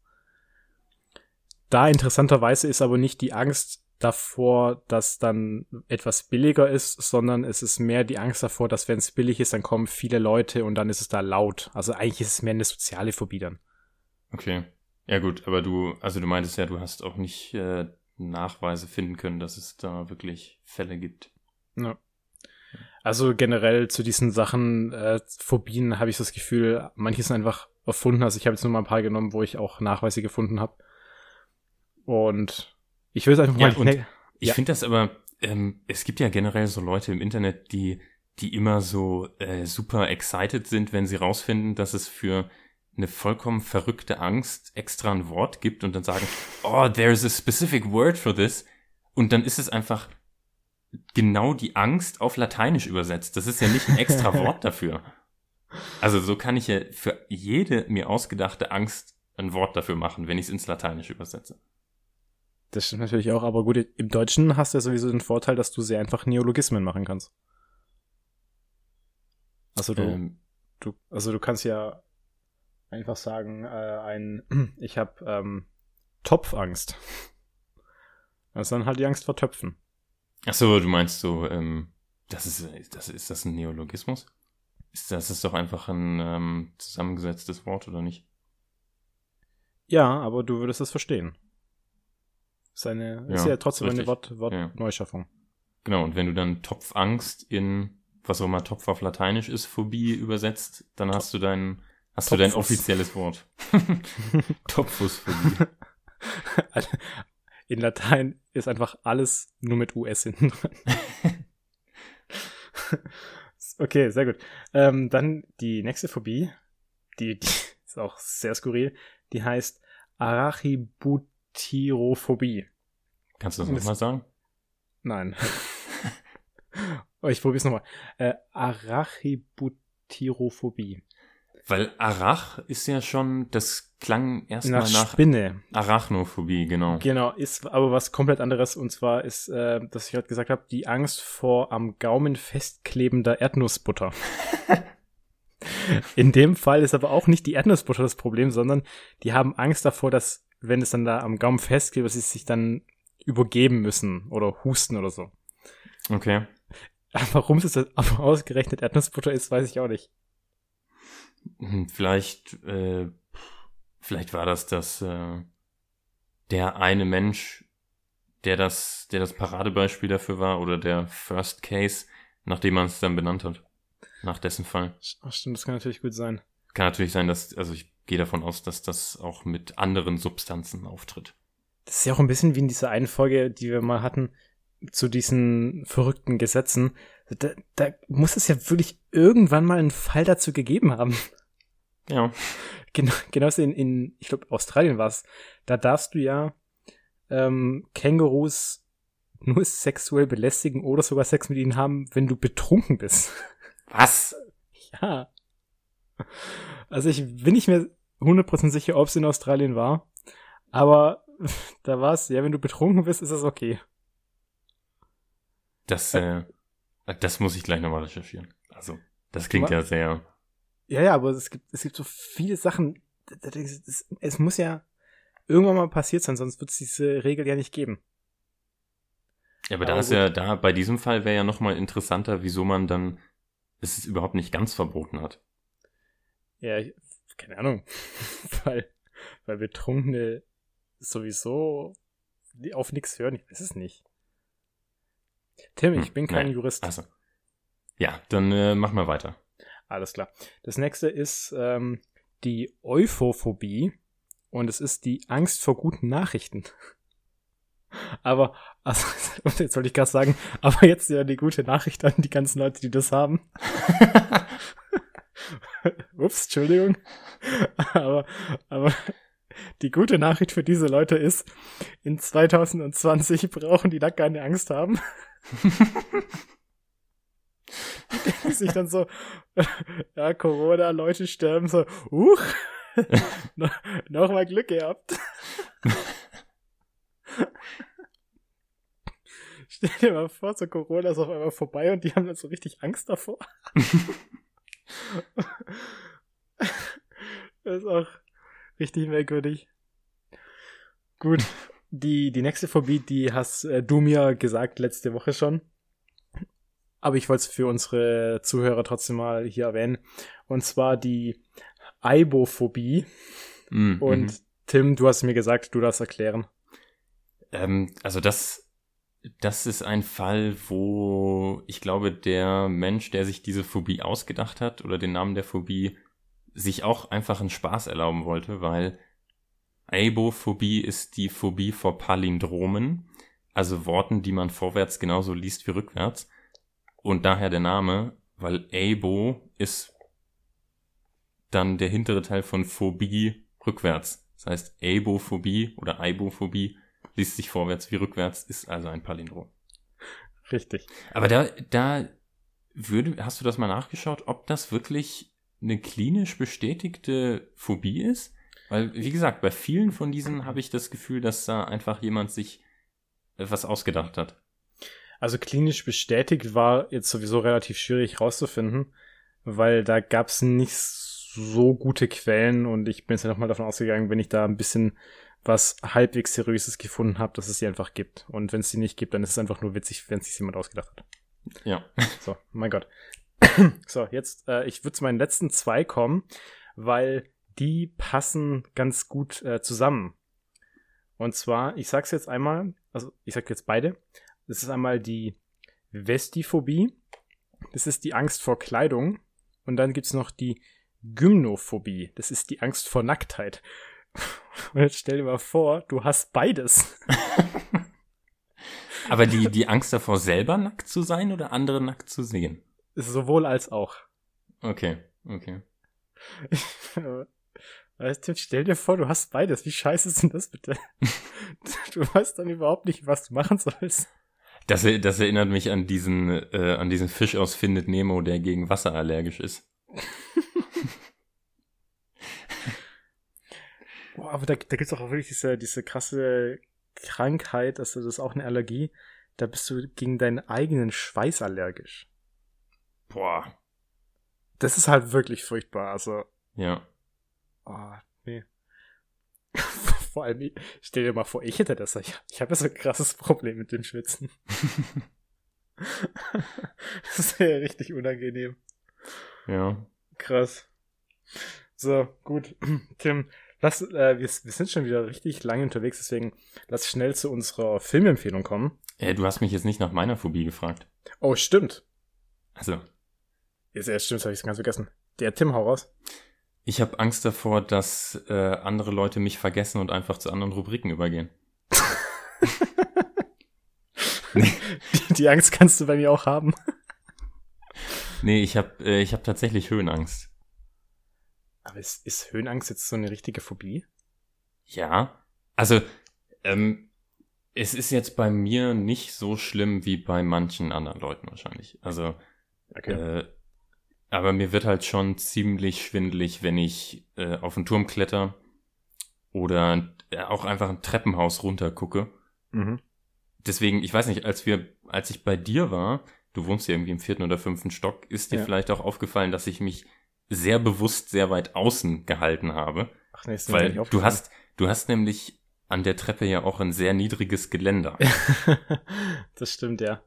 Da interessanterweise ist aber nicht die Angst davor, dass dann etwas billiger ist, sondern es ist mehr die Angst davor, dass wenn es billig ist, dann kommen viele Leute und dann ist es da laut. Also eigentlich ist es mehr eine soziale Phobie dann. Okay. Ja gut, aber du, also du meintest ja, du hast auch nicht äh, Nachweise finden können, dass es da wirklich Fälle gibt. Ja. Also generell zu diesen Sachen, äh, Phobien, habe ich das Gefühl, manche sind einfach erfunden. Also ich habe jetzt nur mal ein paar genommen, wo ich auch Nachweise gefunden habe. Und ich will es einfach ja, mal. Und ich ja. finde das aber, ähm, es gibt ja generell so Leute im Internet, die, die immer so äh, super excited sind, wenn sie rausfinden, dass es für eine vollkommen verrückte Angst extra ein Wort gibt und dann sagen, oh, there's a specific word for this. Und dann ist es einfach genau die Angst auf Lateinisch übersetzt. Das ist ja nicht ein extra [LAUGHS] Wort dafür. Also so kann ich ja für jede mir ausgedachte Angst ein Wort dafür machen, wenn ich es ins Lateinische übersetze. Das stimmt natürlich auch, aber gut, im Deutschen hast du ja sowieso den Vorteil, dass du sehr einfach Neologismen machen kannst. Also du, ähm, du, also du kannst ja einfach sagen, äh, ein, [CLEARS THROAT] ich habe ähm, Topfangst. [LAUGHS] Das ist dann halt die Angst vor Töpfen. Ach so, du meinst so, ähm, das ist, das ist das ein Neologismus? Ist das ist doch einfach ein ähm, zusammengesetztes Wort oder nicht? Ja, aber du würdest es verstehen. Ist eine, ja, ist ja trotzdem richtig. eine Wort, Wort ja. Neuschaffung. Genau, und wenn du dann Topfangst in, was auch immer Topf auf Lateinisch ist, Phobie übersetzt, dann hast du dein, hast Topfus. du dein offizielles Wort. [LAUGHS] Topfusphobie. [LAUGHS] In Latein ist einfach alles nur mit US hinten dran. [LAUGHS] okay, sehr gut. Ähm, dann die nächste Phobie, die, die ist auch sehr skurril, die heißt Arachibut Tyrophobie. Kannst du das nochmal sagen? Nein. oh, ich probier's nochmal. Äh, Arachibutyrophobie. Weil Arach ist ja schon, das klang erstmal nach, nach Spinne. Arachnophobie, genau. Genau, ist aber was komplett anderes und zwar ist, äh, dass ich gerade gesagt habe, die Angst vor am Gaumen festklebender Erdnussbutter. [LAUGHS] In dem Fall ist aber auch nicht die Erdnussbutter das Problem, sondern die haben Angst davor, dass wenn es dann da am Gaumen festklebt, dass sie sich dann übergeben müssen oder husten oder so. Okay. [LAUGHS] Warum es das aber ausgerechnet Erdnussbutter ist, weiß ich auch nicht. Hm, vielleicht, äh, vielleicht war das das, äh, der eine Mensch, der das, der das Paradebeispiel dafür war oder der First Case, nachdem man es dann benannt hat. Nach dessen Fall. Ach, stimmt, das kann natürlich gut sein. Kann natürlich sein, dass, also ich gehe davon aus, dass das auch mit anderen Substanzen auftritt. Das ist ja auch ein bisschen wie in dieser einen Folge, die wir mal hatten, zu diesen verrückten Gesetzen. Da, da muss es ja wirklich irgendwann mal einen Fall dazu gegeben haben. Ja. Genau, genauso in, in ich glaube, Australien war es. Da darfst du ja ähm, Kängurus nur sexuell belästigen oder sogar Sex mit ihnen haben, wenn du betrunken bist. Was? [LAUGHS] Ja. Also ich bin nicht mehr 100% sicher, ob es in Australien war. Aber [LAUGHS] da war es, ja, wenn du betrunken bist, ist das okay. Das, äh, das muss ich gleich nochmal recherchieren. Also, das klingt ja sehr. Ja, ja, aber es gibt, es gibt so viele Sachen. Es, es muss ja irgendwann mal passiert sein, sonst wird es diese Regel ja nicht geben. Ja, aber, aber da ist gut. ja, da, bei diesem Fall wäre ja nochmal interessanter, wieso man dann es überhaupt nicht ganz verboten hat. Ja, ich, keine Ahnung. [LAUGHS] weil, weil Betrunkene sowieso auf nichts hören. Ich weiß es nicht. Tim, ich hm, bin kein nein. Jurist. Also. Ja, dann äh, machen wir weiter. Alles klar. Das nächste ist ähm, die Euphophobie und es ist die Angst vor guten Nachrichten. [LAUGHS] Aber, also, [LAUGHS] jetzt wollte ich gerade sagen, [LAUGHS] aber jetzt ja die gute Nachricht an die ganzen Leute, die das haben. Ups, Entschuldigung. aber, aber die gute Nachricht für diese Leute ist, in 2020 [LAUGHS] brauchen die da keine Angst haben. die denken sich dann so, [LAUGHS] ja, Corona, Leute sterben so, huch, [LAUGHS] no, noch mal Glück gehabt. Stell dir mal vor, so Corona ist auf einmal vorbei und die haben dann so richtig Angst davor. das ist auch richtig merkwürdig. Gut, [LAUGHS] die, die nächste Phobie, die hast äh, du mir gesagt letzte Woche schon. Aber ich wollte es für unsere Zuhörer trotzdem mal hier erwähnen. Und zwar die Aibophobie. Mm, Und mhm. Tim, du hast mir gesagt, du darfst erklären. Ähm, also das das ist ein Fall, wo ich glaube, der Mensch, der sich diese Phobie ausgedacht hat oder den Namen der Phobie, sich auch einfach einen Spaß erlauben wollte, weil Abophobie ist die Phobie vor Palindromen, also Worten, die man vorwärts genauso liest wie rückwärts. Und daher der Name, weil Abo ist dann der hintere Teil von Phobie rückwärts. Das heißt, Abophobie oder Aibophobie liest sich vorwärts wie rückwärts, ist also ein Palindrom. Richtig. Aber da, da würde, hast du das mal nachgeschaut, ob das wirklich eine klinisch bestätigte Phobie ist? Weil, wie gesagt, bei vielen von diesen habe ich das Gefühl, dass da einfach jemand sich was ausgedacht hat. Also klinisch bestätigt war jetzt sowieso relativ schwierig rauszufinden, weil da gab es nicht so gute Quellen und ich bin jetzt ja nochmal davon ausgegangen, wenn ich da ein bisschen was halbwegs Seriöses gefunden habe, dass es sie einfach gibt. Und wenn es sie nicht gibt, dann ist es einfach nur witzig, wenn es sich jemand ausgedacht hat. Ja. So, mein Gott. [COUGHS] so, jetzt, äh, ich würde zu meinen letzten zwei kommen, weil die passen ganz gut äh, zusammen. Und zwar, ich sag's jetzt einmal, also ich sag jetzt beide. Das ist einmal die Vestiphobie. Das ist die Angst vor Kleidung. Und dann gibt's noch die Gymnophobie. Das ist die Angst vor Nacktheit. [LAUGHS] Und jetzt stell dir mal vor, du hast beides. [LAUGHS] Aber die, die Angst davor, selber nackt zu sein oder andere nackt zu sehen? Sowohl als auch. Okay, okay. [LAUGHS] Weißt du, stell dir vor, du hast beides. Wie scheiße ist denn das bitte? [LAUGHS] du weißt dann überhaupt nicht, was du machen sollst. Das, das erinnert mich an diesen, äh, an diesen Fisch aus Findet Nemo, der gegen Wasser allergisch ist. [LAUGHS] Boah, aber da, da gibt's auch wirklich diese, diese krasse Krankheit, also das ist auch eine Allergie. Da bist du gegen deinen eigenen Schweiß allergisch. Boah. Das ist halt wirklich furchtbar, also. Ja. Oh, nee. [LAUGHS] vor allem, stell dir mal vor, ich hätte das. Ich, ich habe ja so ein krasses Problem mit dem Schwitzen. [LAUGHS] [LAUGHS] das ist ja richtig unangenehm. Ja. Krass. So, gut. [CLEARS THROAT] Tim, lass, äh, wir, wir sind schon wieder richtig lange unterwegs, deswegen lass schnell zu unserer Filmempfehlung kommen. Äh, du hast mich jetzt nicht nach meiner Phobie gefragt. Oh, stimmt. Also. Ist ja stimmt, habe ich ganz vergessen. Der Tim, hau raus. Ich habe Angst davor, dass äh, andere Leute mich vergessen und einfach zu anderen Rubriken übergehen. [LAUGHS] die, die, Angst kannst du bei mir auch haben. nee, ich habe äh, ich hab tatsächlich Höhenangst. Aber ist, ist Höhenangst jetzt so eine richtige Phobie? Ja. Also, ähm, es ist jetzt bei mir nicht so schlimm wie bei manchen anderen Leuten wahrscheinlich. Also, okay. äh, aber mir wird halt schon ziemlich schwindelig, wenn ich äh, auf einen Turm kletter oder äh, auch einfach ein Treppenhaus runter gucke. Mhm. Deswegen, ich weiß nicht, als wir, als ich bei dir war, du wohnst ja irgendwie im vierten oder fünften Stock, ist dir ja. vielleicht auch aufgefallen, dass ich mich sehr bewusst sehr weit außen gehalten habe. Ach nee, ist weil du hast, du hast nämlich an der Treppe ja auch ein sehr niedriges Geländer. [LAUGHS] das stimmt, ja.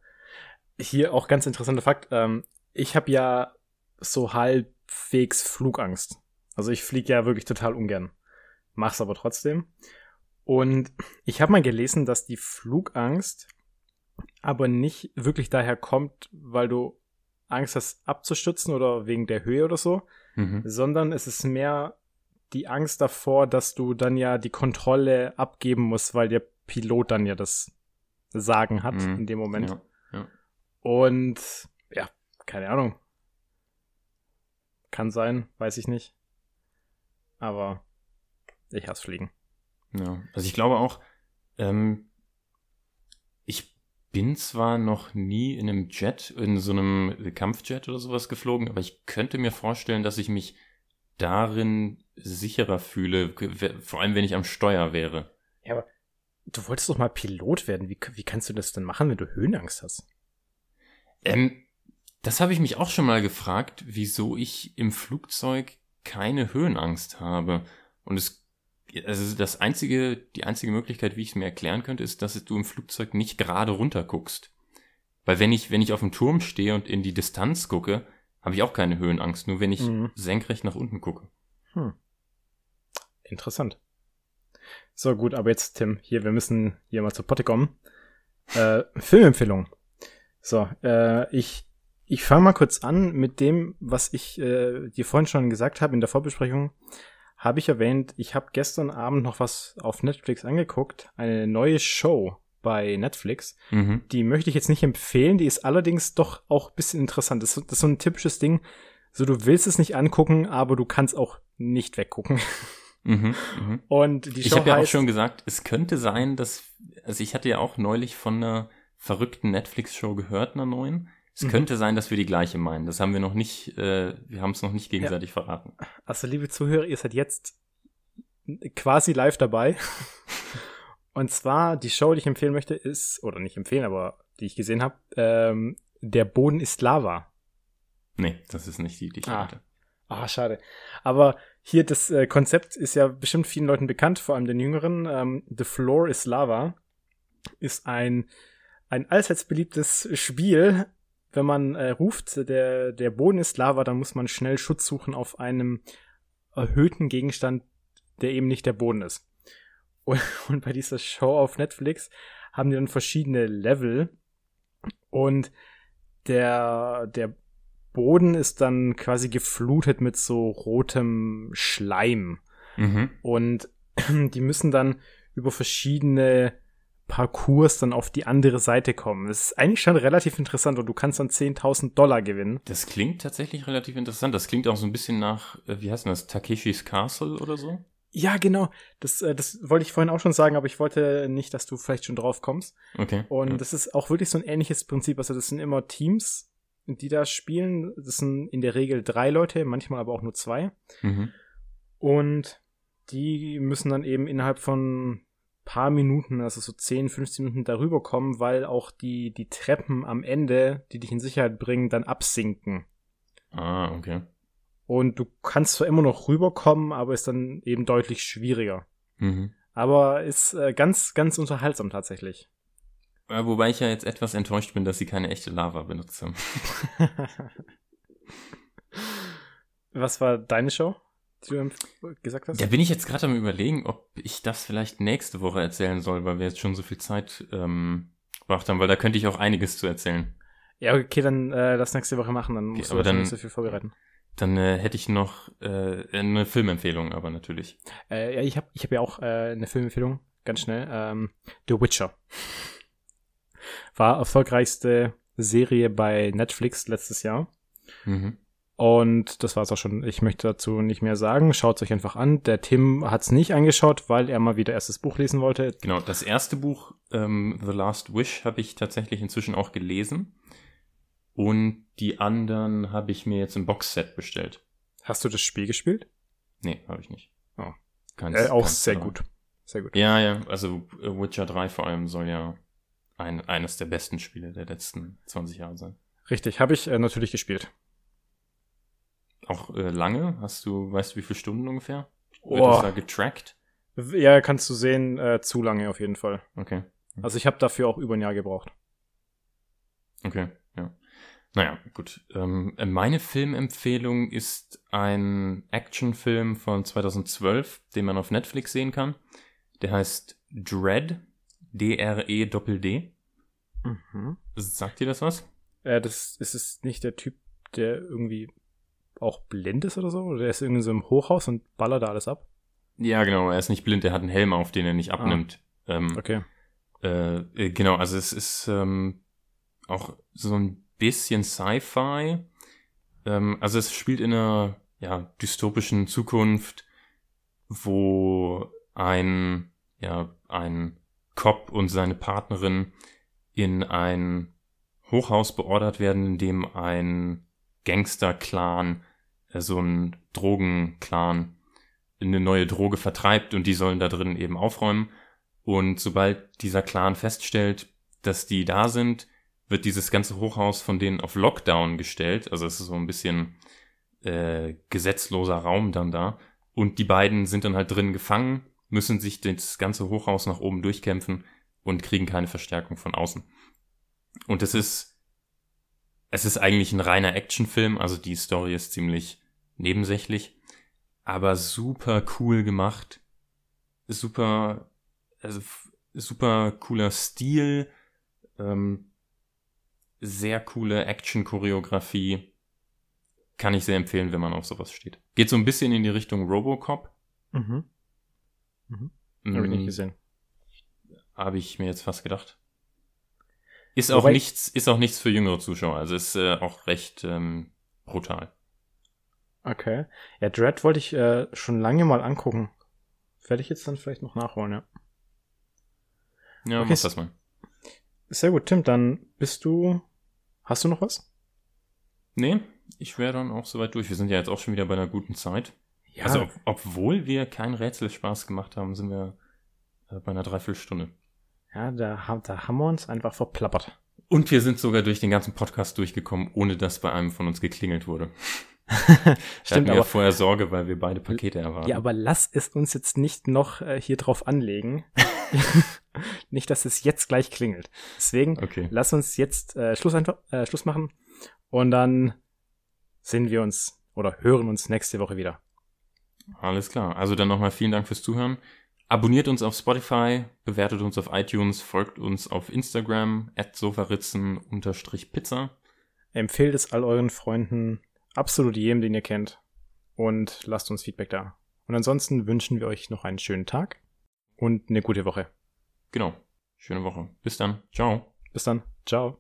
Hier auch ganz interessanter Fakt. Ähm, ich habe ja so halbwegs Flugangst. Also ich fliege ja wirklich total ungern. Mach's aber trotzdem. Und ich habe mal gelesen, dass die Flugangst aber nicht wirklich daher kommt, weil du Angst hast abzustürzen oder wegen der Höhe oder so, mhm. sondern es ist mehr die Angst davor, dass du dann ja die Kontrolle abgeben musst, weil der Pilot dann ja das Sagen hat mhm. in dem Moment. Ja, ja. Und ja, keine Ahnung. Kann sein, weiß ich nicht. Aber ich hasse Fliegen. Ja, also ich glaube auch, ähm, ich bin zwar noch nie in einem Jet, in so einem Kampfjet oder sowas geflogen, aber ich könnte mir vorstellen, dass ich mich darin sicherer fühle, vor allem wenn ich am Steuer wäre. Ja, aber du wolltest doch mal Pilot werden. Wie, wie kannst du das denn machen, wenn du Höhenangst hast? Ähm, das habe ich mich auch schon mal gefragt, wieso ich im Flugzeug keine Höhenangst habe. Und es, also das einzige, die einzige Möglichkeit, wie ich es mir erklären könnte, ist, dass du im Flugzeug nicht gerade runter guckst. Weil wenn ich, wenn ich auf dem Turm stehe und in die Distanz gucke, habe ich auch keine Höhenangst, nur wenn ich mhm. senkrecht nach unten gucke. Hm. Interessant. So, gut, aber jetzt, Tim, hier, wir müssen hier mal zur Potte kommen. Äh, Filmempfehlung. So, äh, ich ich fange mal kurz an mit dem, was ich äh, dir vorhin schon gesagt habe in der Vorbesprechung. Habe ich erwähnt, ich habe gestern Abend noch was auf Netflix angeguckt, eine neue Show bei Netflix. Mhm. Die möchte ich jetzt nicht empfehlen, die ist allerdings doch auch ein bisschen interessant. Das, das ist so ein typisches Ding, so du willst es nicht angucken, aber du kannst auch nicht weggucken. Mhm, mh. [LAUGHS] Und die Show Ich habe ja auch schon gesagt, es könnte sein, dass also ich hatte ja auch neulich von einer verrückten Netflix-Show gehört, einer neuen. Es mhm. könnte sein, dass wir die gleiche meinen. Das haben wir noch nicht, äh, wir haben es noch nicht gegenseitig ja. verraten. Also, liebe Zuhörer, ihr seid jetzt quasi live dabei. [LAUGHS] Und zwar, die Show, die ich empfehlen möchte, ist, oder nicht empfehlen, aber die ich gesehen habe, ähm, Der Boden ist Lava. Nee, das ist nicht die, die ich ah. hatte. Ah, schade. Aber hier, das äh, Konzept ist ja bestimmt vielen Leuten bekannt, vor allem den Jüngeren. Ähm, The Floor is Lava ist ein, ein allseits beliebtes Spiel. Wenn man äh, ruft, der, der Boden ist Lava, dann muss man schnell Schutz suchen auf einem erhöhten Gegenstand, der eben nicht der Boden ist. Und, [LAUGHS] und bei dieser Show auf Netflix haben die dann verschiedene Level. Und der, der Boden ist dann quasi geflutet mit so rotem Schleim. Mhm. Und [CLEARS THROAT] die müssen dann über verschiedene Parcours dann auf die andere Seite kommen. Das ist eigentlich schon relativ interessant und du kannst dann 10.000 Dollar gewinnen. Das klingt tatsächlich relativ interessant. Das klingt auch so ein bisschen nach, äh, wie heißt das, Takeshis Castle oder so? Ja, genau. Das, äh, das wollte ich vorhin auch schon sagen, aber ich wollte nicht, dass du vielleicht schon drauf kommst. Okay. Und ja. das ist auch wirklich so ein ähnliches Prinzip. Also das sind immer Teams, die da spielen. Das sind in der Regel drei Leute, manchmal aber auch nur zwei. Mhm. Und die müssen dann eben innerhalb von paar Minuten, also so 10, 15 Minuten darüber kommen, weil auch die, die Treppen am Ende, die dich in Sicherheit bringen, dann absinken. Ah, okay. Und du kannst zwar immer noch rüberkommen, aber ist dann eben deutlich schwieriger. Mhm. Aber ist äh, ganz, ganz unterhaltsam tatsächlich. Ja, wobei ich ja jetzt etwas enttäuscht bin, dass sie keine echte Lava benutzen. [LAUGHS] Was war deine Show, du gesagt hast? Da bin ich jetzt gerade am überlegen, ob ich das vielleicht nächste Woche erzählen soll, weil wir jetzt schon so viel Zeit ähm, gebracht haben, weil da könnte ich auch einiges zu erzählen. Ja, okay, dann äh, lass nächste Woche machen, dann musst okay, du nicht so viel vorbereiten. Dann äh, hätte ich noch äh, eine Filmempfehlung, aber natürlich. Äh, ja, ich habe ich hab ja auch äh, eine Filmempfehlung, ganz schnell. Ähm, The Witcher. War erfolgreichste Serie bei Netflix letztes Jahr. Mhm. Und das war's auch schon. Ich möchte dazu nicht mehr sagen. Schaut euch einfach an. Der Tim hat's nicht angeschaut, weil er mal wieder erstes Buch lesen wollte. Genau, das erste Buch, ähm, The Last Wish, habe ich tatsächlich inzwischen auch gelesen. Und die anderen habe ich mir jetzt im Boxset bestellt. Hast du das Spiel gespielt? Nee, habe ich nicht. Oh. Ganz, äh, auch ganz sehr gut. Sehr gut. Ja, ja, also äh, Witcher 3 vor allem soll ja ein, eines der besten Spiele der letzten 20 Jahre sein. Richtig, habe ich äh, natürlich gespielt. Auch äh, lange? Hast du, weißt du, wie viele Stunden ungefähr? Wird oh. das da getrackt? Ja, kannst du sehen, äh, zu lange auf jeden Fall. Okay. Also ich habe dafür auch über ein Jahr gebraucht. Okay, ja. Naja, gut. Ähm, meine Filmempfehlung ist ein Actionfilm von 2012, den man auf Netflix sehen kann. Der heißt Dread. D-R-E-D-D. Mhm. Sagt dir das was? Äh, das ist es nicht der Typ, der irgendwie auch blind ist oder so? Oder der ist irgendwie so im Hochhaus und ballert da alles ab? Ja, genau. Er ist nicht blind, er hat einen Helm auf, den er nicht ah. abnimmt. Ah, ähm, okay. Äh, äh, genau, also es ist ähm, auch so ein bisschen Sci-Fi. Ähm, also es spielt in einer ja, dystopischen Zukunft, wo ein, ja, ein Cop und seine Partnerin in ein Hochhaus beordert werden, in dem ein Gangster-Clan, so ein Drogen-Clan, eine neue Droge vertreibt und die sollen da drin eben aufräumen. Und sobald dieser Clan feststellt, dass die da sind, wird dieses ganze Hochhaus von denen auf Lockdown gestellt. Also es ist so ein bisschen äh, gesetzloser Raum dann da. Und die beiden sind dann halt drin gefangen, müssen sich das ganze Hochhaus nach oben durchkämpfen und kriegen keine Verstärkung von außen. Und es ist, es ist eigentlich ein reiner Actionfilm, also die Story ist ziemlich nebensächlich, aber super cool gemacht, super, also super cooler Stil, ähm, sehr coole Action-Choreografie. Kann ich sehr empfehlen, wenn man auf sowas steht. Geht so ein bisschen in die Richtung Robocop. Mhm. Mhm. Habe ich nicht gesehen. Habe ich mir jetzt fast gedacht. Ist auch nichts, ist auch nichts für jüngere Zuschauer. Also ist äh, auch recht ähm, brutal. Okay. Ja, Dread wollte ich äh, schon lange mal angucken. Werde ich jetzt dann vielleicht noch nachholen, ja. Ja, okay. mach das mal. Sehr gut, Tim, dann bist du. Hast du noch was? Nee, ich wäre dann auch soweit durch. Wir sind ja jetzt auch schon wieder bei einer guten Zeit. Ja. Also, ob, obwohl wir keinen Rätselspaß gemacht haben, sind wir äh, bei einer Dreiviertelstunde. Ja, da, da haben wir uns einfach verplappert. Und wir sind sogar durch den ganzen Podcast durchgekommen, ohne dass bei einem von uns geklingelt wurde. [LAUGHS] Stimmt, aber ja vorher Sorge, weil wir beide Pakete erwarten. Ja, aber lass es uns jetzt nicht noch äh, hier drauf anlegen. [LAUGHS] [LAUGHS] nicht, dass es jetzt gleich klingelt. Deswegen okay. lass uns jetzt äh, Schluss, einfach, äh, Schluss machen und dann sehen wir uns oder hören uns nächste Woche wieder. Alles klar. Also dann nochmal vielen Dank fürs Zuhören. Abonniert uns auf Spotify, bewertet uns auf iTunes, folgt uns auf Instagram, at sofaritzen-pizza. Empfehlt es all euren Freunden, absolut jedem, den ihr kennt. Und lasst uns Feedback da. Und ansonsten wünschen wir euch noch einen schönen Tag und eine gute Woche. Genau. Schöne Woche. Bis dann. Ciao. Bis dann. Ciao.